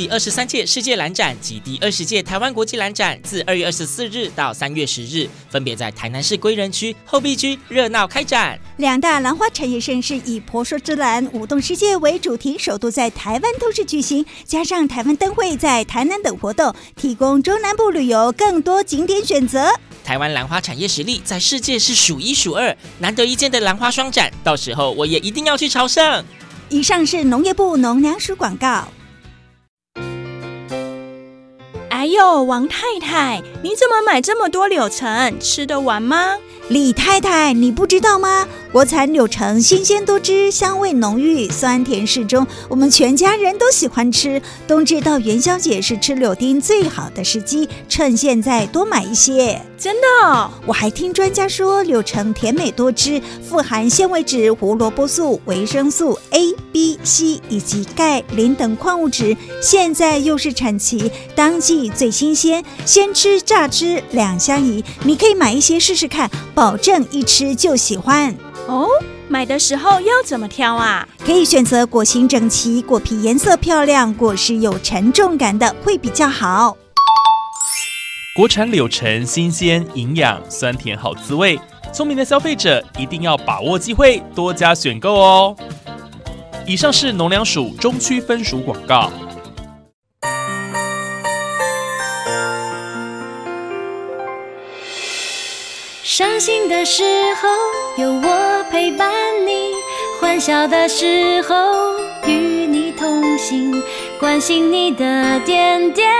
第二十三届世界兰展及第二十届台湾国际兰展自二月二十四日到三月十日，分别在台南市归仁区、后壁区热闹开展。两大兰花产业盛事以“婆娑之兰，舞动世界”为主题，首度在台湾都市举行，加上台湾灯会在台南等活动，提供中南部旅游更多景点选择。台湾兰花产业实力在世界是数一数二，难得一见的兰花双展，到时候我也一定要去朝圣。以上是农业部农粮署广告。还有，王太太，你怎么买这么多柳橙？吃得完吗？李太太，你不知道吗？国产柳橙新鲜多汁，香味浓郁，酸甜适中，我们全家人都喜欢吃。冬至到元宵节是吃柳丁最好的时机，趁现在多买一些。真的哦？我还听专家说，柳橙甜美多汁，富含纤维质、胡萝卜素、维生素 A、B、C 以及钙、磷等矿物质。现在又是产期，当季最新鲜，鲜吃榨汁两相宜。你可以买一些试试看，保证一吃就喜欢。哦，买的时候要怎么挑啊？可以选择果形整齐、果皮颜色漂亮、果实有沉重感的，会比较好。国产柳橙新鲜、营养、酸甜好滋味，聪明的消费者一定要把握机会，多加选购哦。以上是农粮署中区分署广告。伤心的时候有我陪伴你，欢笑的时候与你同行，关心你的点点。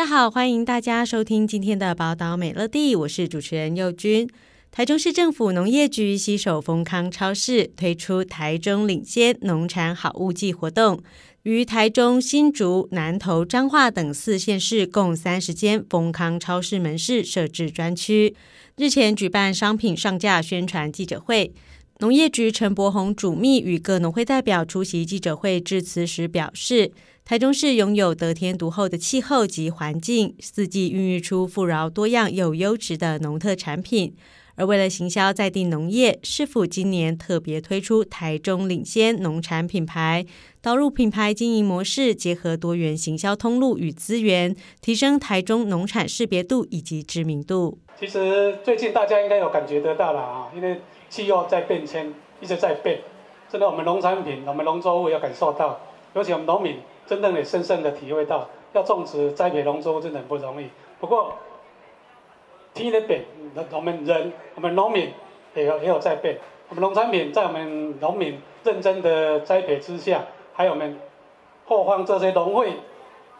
大家好，欢迎大家收听今天的《宝岛美乐地》，我是主持人佑君。台中市政府农业局携手丰康超市推出台中领先农产好物季活动，于台中、新竹、南投、彰化等四县市共三十间丰康超市门市设置专区。日前举办商品上架宣传记者会，农业局陈柏宏主秘与各农会代表出席记者会致辞时表示，台中市拥有得天独厚的气候及环境，四季孕育出富饶多样又优质的农特产品。而为了行销在地农业，市府今年特别推出台中领先农产品牌，导入品牌经营模式，结合多元行销通路与资源，提升台中农产识别度以及知名度。其实最近大家应该有感觉得到了啊，因为气候在变迁，一直在变，真的我们农产品、我们农作物要感受到，尤其我们农民真正的深深的体会到，要种植栽培农作物真的很不容易。不过，天在变，我们人，我们农民也有也有在变。我们农产品在我们农民认真的栽培之下，还有我们后方这些农会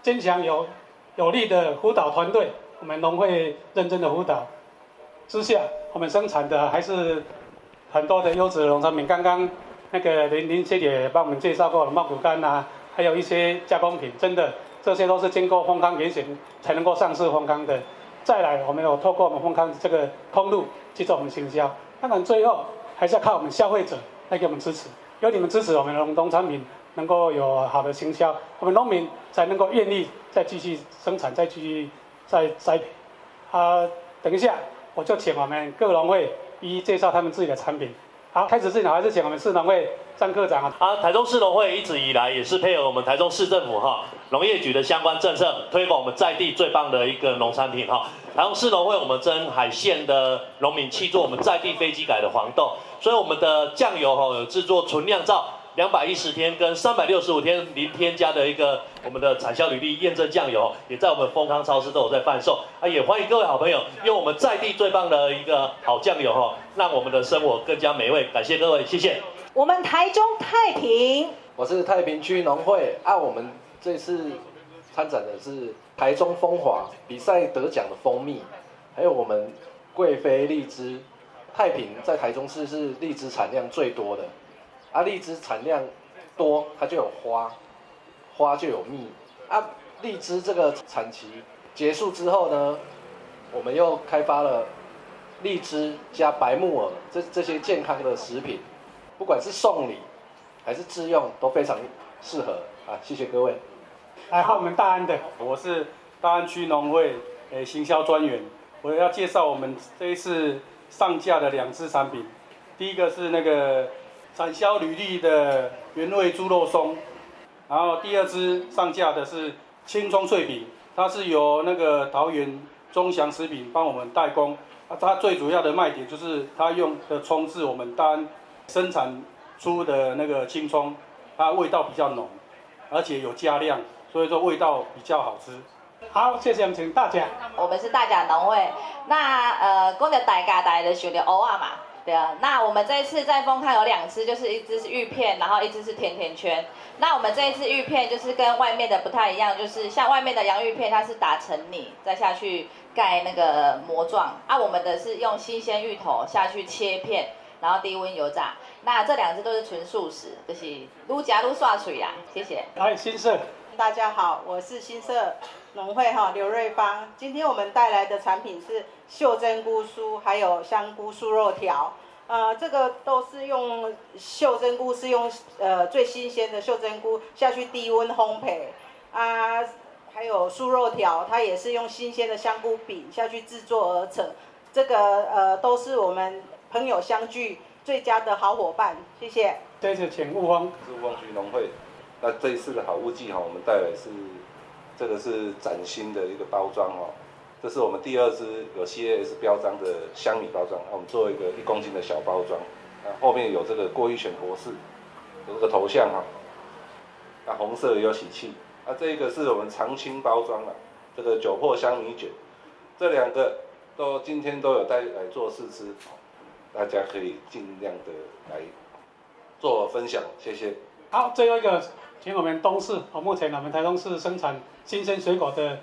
坚强有有力的辅导团队，我们农会认真的辅导之下，我们生产的还是很多的优质农产品。刚刚那个林林姐姐帮我们介绍过了茂谷柑啊，还有一些加工品，真的这些都是经过丰康严选才能够上市丰康的。再来，我们有透过我们丰康这个通路去做我们行销。当然，最后还是要靠我们消费者来给我们支持。有你们支持，我们的农产品能够有好的行销，我们农民才能够愿意再继续生产，再继续再栽培。啊，等一下，我就请我们各农会一一介绍他们自己的产品。好，开始之前还是请我们市农会张科长啊。啊，台中市农会一直以来也是配合我们台中市政府哈农业局的相关政策，推广我们在地最棒的一个农产品哈。台中市农会我们蒸海线的农民去做我们在地飞机改的黄豆，所以我们的酱油哈有制作纯酿造。两百一十天跟三百六十五天零添加的一个我们的产销履历验证酱油，也在我们丰康超市都有在贩售啊！也欢迎各位好朋友用我们在地最棒的一个好酱油哈，让我们的生活更加美味。感谢各位，谢谢。我们台中太平，我是太平区农会啊。我们这次参展的是台中风华比赛得奖的蜂蜜，还有我们贵妃荔枝。太平在台中市是荔枝产量最多的，啊，荔枝产量多，它就有花，花就有蜜，啊，荔枝这个产期结束之后呢，我们又开发了荔枝加白木耳这这些健康的食品，不管是送礼还是自用都非常适合。啊，谢谢各位。来，换我们大安的，我是大安区农会诶行销专员，我要介绍我们这一次上架的两支产品，第一个是那个产销履历的原味猪肉松，然后第二支上架的是青葱脆饼，它是由那个桃园中祥食品帮我们代工，啊，它最主要的卖点就是它用的葱是我们单生产出的那个青葱，它味道比较浓，而且有加量。所以说味道比较好吃。好，谢谢我们请大家。我们是大甲农会。那呃，讲到大家，大家就想到蚵仔嘛，对啊。那我们这一次在丰康有两只，就是一只是玉片，然后一只是甜甜圈。那我们这一次玉片就是跟外面的不太一样，就是像外面的洋芋片，它是打成泥再下去盖那个膜状，啊，我们的是用新鲜芋头下去切片，然后低温油炸。那这两只都是纯素食，就是撸夹撸刷嘴啦。谢谢。来，新社。大家好，我是新社农会哈刘瑞芳。今天我们带来的产品是秀珍菇酥，还有香菇酥肉条。呃，这个都是用秀珍菇，是用呃最新鲜的秀珍菇下去低温烘焙啊。还有酥肉条，它也是用新鲜的香菇饼下去制作而成。这个呃都是我们朋友相聚最佳的好伙伴。谢谢。谢谢，请雾峰。是雾峰区农会。那这一次的好物季哈，我们带来是这个是崭新的一个包装哦，这是我们第二支有 CAS 标章的香米包装，那我们做一个一公斤的小包装，啊后面有这个郭玉选博士有这个头像哈，那红色有喜气，那这个是我们长青包装啊，这个酒粕香米卷，这两个都今天都有带来做试吃，大家可以尽量的来做分享，谢谢。好，最后一个。请我们东市，哦，目前我们台中市生产新鲜水果的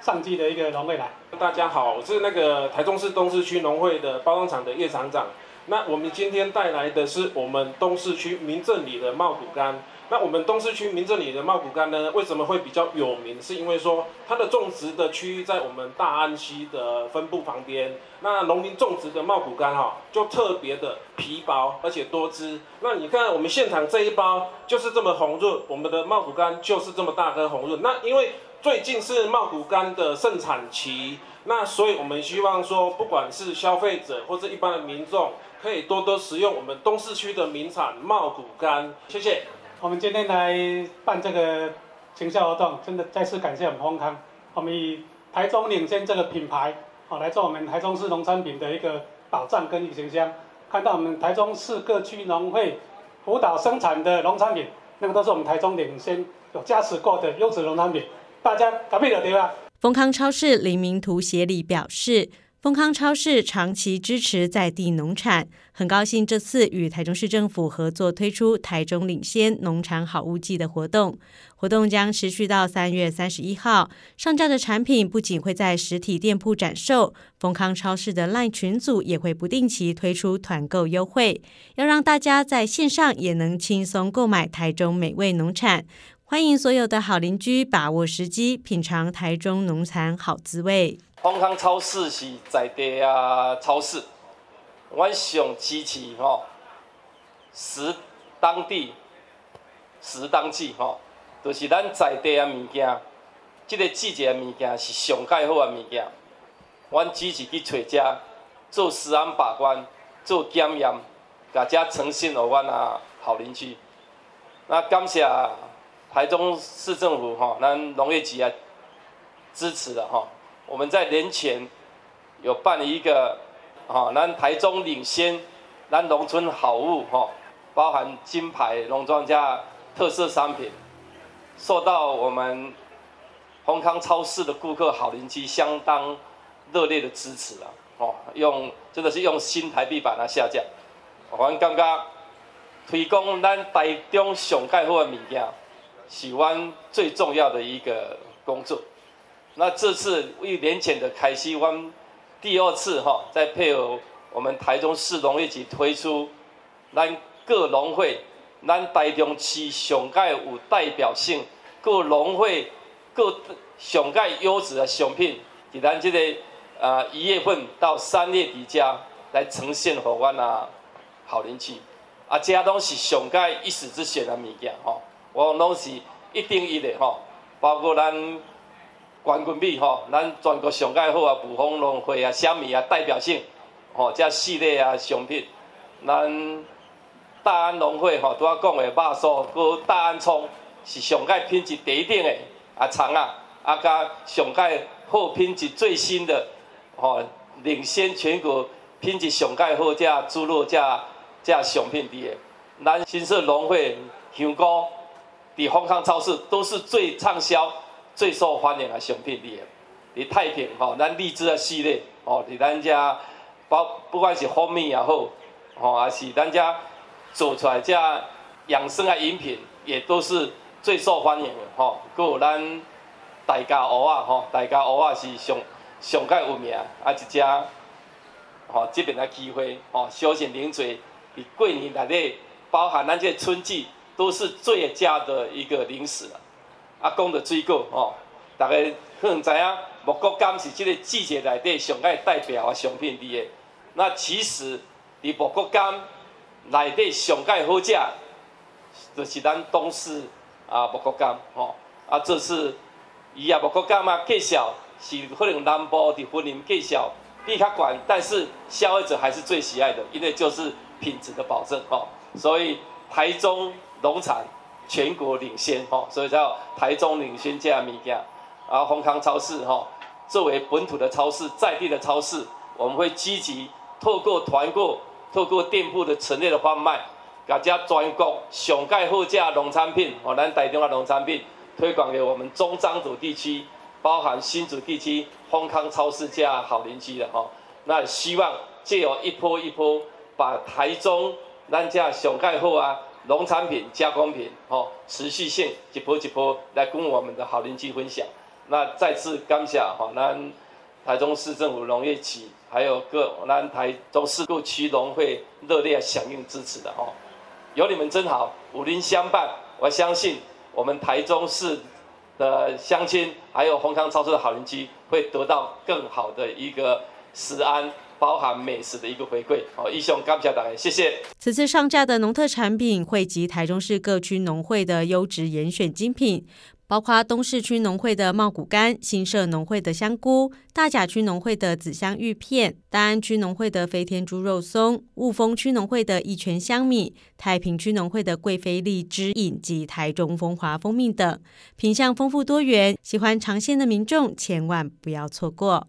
上季的一个农会来。大家好，我是那个台中市东市区农会的包装厂的叶厂长。那我们今天带来的是我们东势区民政里的茂谷柑。那我们东势区民政里的茂谷柑呢，为什么会比较有名？是因为说它的种植的区域在我们大安溪的分布旁边。那农民种植的茂谷柑哈，就特别的皮薄而且多汁。那你看我们现场这一包就是这么红润，我们的茂谷柑就是这么大颗红润。那因为最近是茂谷柑的盛产期，那所以我们希望说，不管是消费者或者一般的民众，可以多多食用我们东势区的名产茂谷柑。谢谢。我们今天来办这个行销活动，真的再次感谢我们丰康。我们以台中领先这个品牌，好来做我们台中市农产品的一个保障跟形象。看到我们台中市各区农会辅导生产的农产品，那个都是我们台中领先有加持过的优质农产品。大家隔壁的对吧？丰康超市林明图协理表示。丰康超市长期支持在地农产，很高兴这次与台中市政府合作推出台中领先农产好物季的活动。活动将持续到三月三十一号。上架的产品不仅会在实体店铺展售，丰康超市的 LINE 群组也会不定期推出团购优惠，要让大家在线上也能轻松购买台中美味农产。欢迎所有的好邻居把握时机，品尝台中农产好滋味。丰康超市是在地啊超市，我上支持吼，食当地，食当季吼，就是咱在地啊物件，这个季节的物件是上盖好的物件，我支持去找遮做食安把关，做检验，大家诚信我阮啊好邻居。那感谢台中市政府哈，咱农业局啊支持的哈。我们在年前有办了一个，哈，咱台中领先，咱农村好物，哈，包含金牌农庄家特色商品，受到我们丰康超市的顾客好邻居相当热烈的支持啊，哦，用真的是用新台币把它下架，我们刚刚推广咱台中上盖好的物件，是我们最重要的一个工作。那这次一年前的开始，我们第二次哈，再配合我们台中市农业局推出咱各农会，咱台中市上盖有代表性各农会各上盖优质的商品，在咱这个呃一月份到三月底加来呈现给阮啊。好邻居，啊，这拢是上盖一时之选的物件吼，我拢是一定一的吼，包括咱冠军米吼，咱全国上盖好啊，雾峰农会啊，虾米啊，代表性吼，遮系列啊商品，咱大安农会吼，拄啊讲的肉酥，搁大安葱是上盖品质第一等的啊葱啊，啊加上盖好品质最新的吼，领先全国品质上盖好遮猪肉遮遮商品伫的，咱新社农会香菇伫丰康超市都是最畅销。最受欢迎的商品里，你太平吼，咱荔枝的系列哦，你咱家包不管是蜂蜜也好，吼，还是咱家做出来这养生的饮品，也都是最受欢迎的吼。搁有咱大家蚵仔吼，大家蚵仔是上上盖有名，啊一只吼，这边的机会吼，小心零嘴，你过年内底包含咱这春季都是最佳的一个零食了。啊，讲到水果吼，大家可能知影木果柑是这个季节内底上爱代表的商品伫个。那其实，伫木果柑内底上爱好食，就是咱东势啊木果柑吼。啊，这次伊啊木果柑啊介绍是可能南部的婚姻介绍比较悬，但是消费者还是最喜爱的，因为就是品质的保证吼。所以台中农产。全国领先吼，所以叫台中领先这样物件。啊，丰康超市吼，作为本土的超市，在地的超市，我们会积极透过团购、透过店铺的陈列的贩卖，大家全国上盖货架农产品，哦，咱台中的农产品推广给我们中彰投地区，包含新竹地区丰康超市这样好邻居的吼。那希望借由一波一波，把台中咱这上盖货啊。农产品加工品，吼，持续性一波一波来跟我们的好邻居分享。那再次感谢吼，南台中市政府农业局，还有各南台中市各区农会热烈响应支持的吼，有你们真好，五邻相伴，我相信我们台中市的乡亲，还有丰康超市的好邻居，会得到更好的一个食安。包含美食的一个回馈，好，以上感谢大家，谢谢。此次上架的农特产品汇集台中市各区农会的优质严选精品，包括东势区农会的茂谷柑、新社农会的香菇、大甲区农会的紫香芋片、大安区农会的飞天猪肉松、雾峰区农会的一泉香米、太平区农会的贵妃荔枝饮及台中风华蜂蜜等，品相丰富多元，喜欢尝鲜的民众千万不要错过。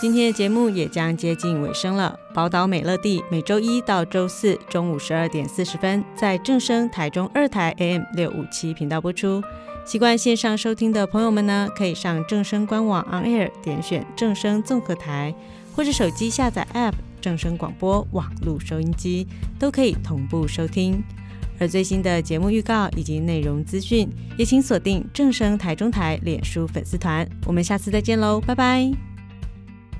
今天的节目也将接近尾声了。宝岛美乐地每周一到周四中午十二点四十分在正声台中二台 AM 六五七频道播出。习惯线上收听的朋友们呢，可以上正声官网 On Air 点选正声综合台，或者手机下载 App 正声广播网络收音机，都可以同步收听。而最新的节目预告以及内容资讯，也请锁定正声台中台脸书粉丝团。我们下次再见喽，拜拜。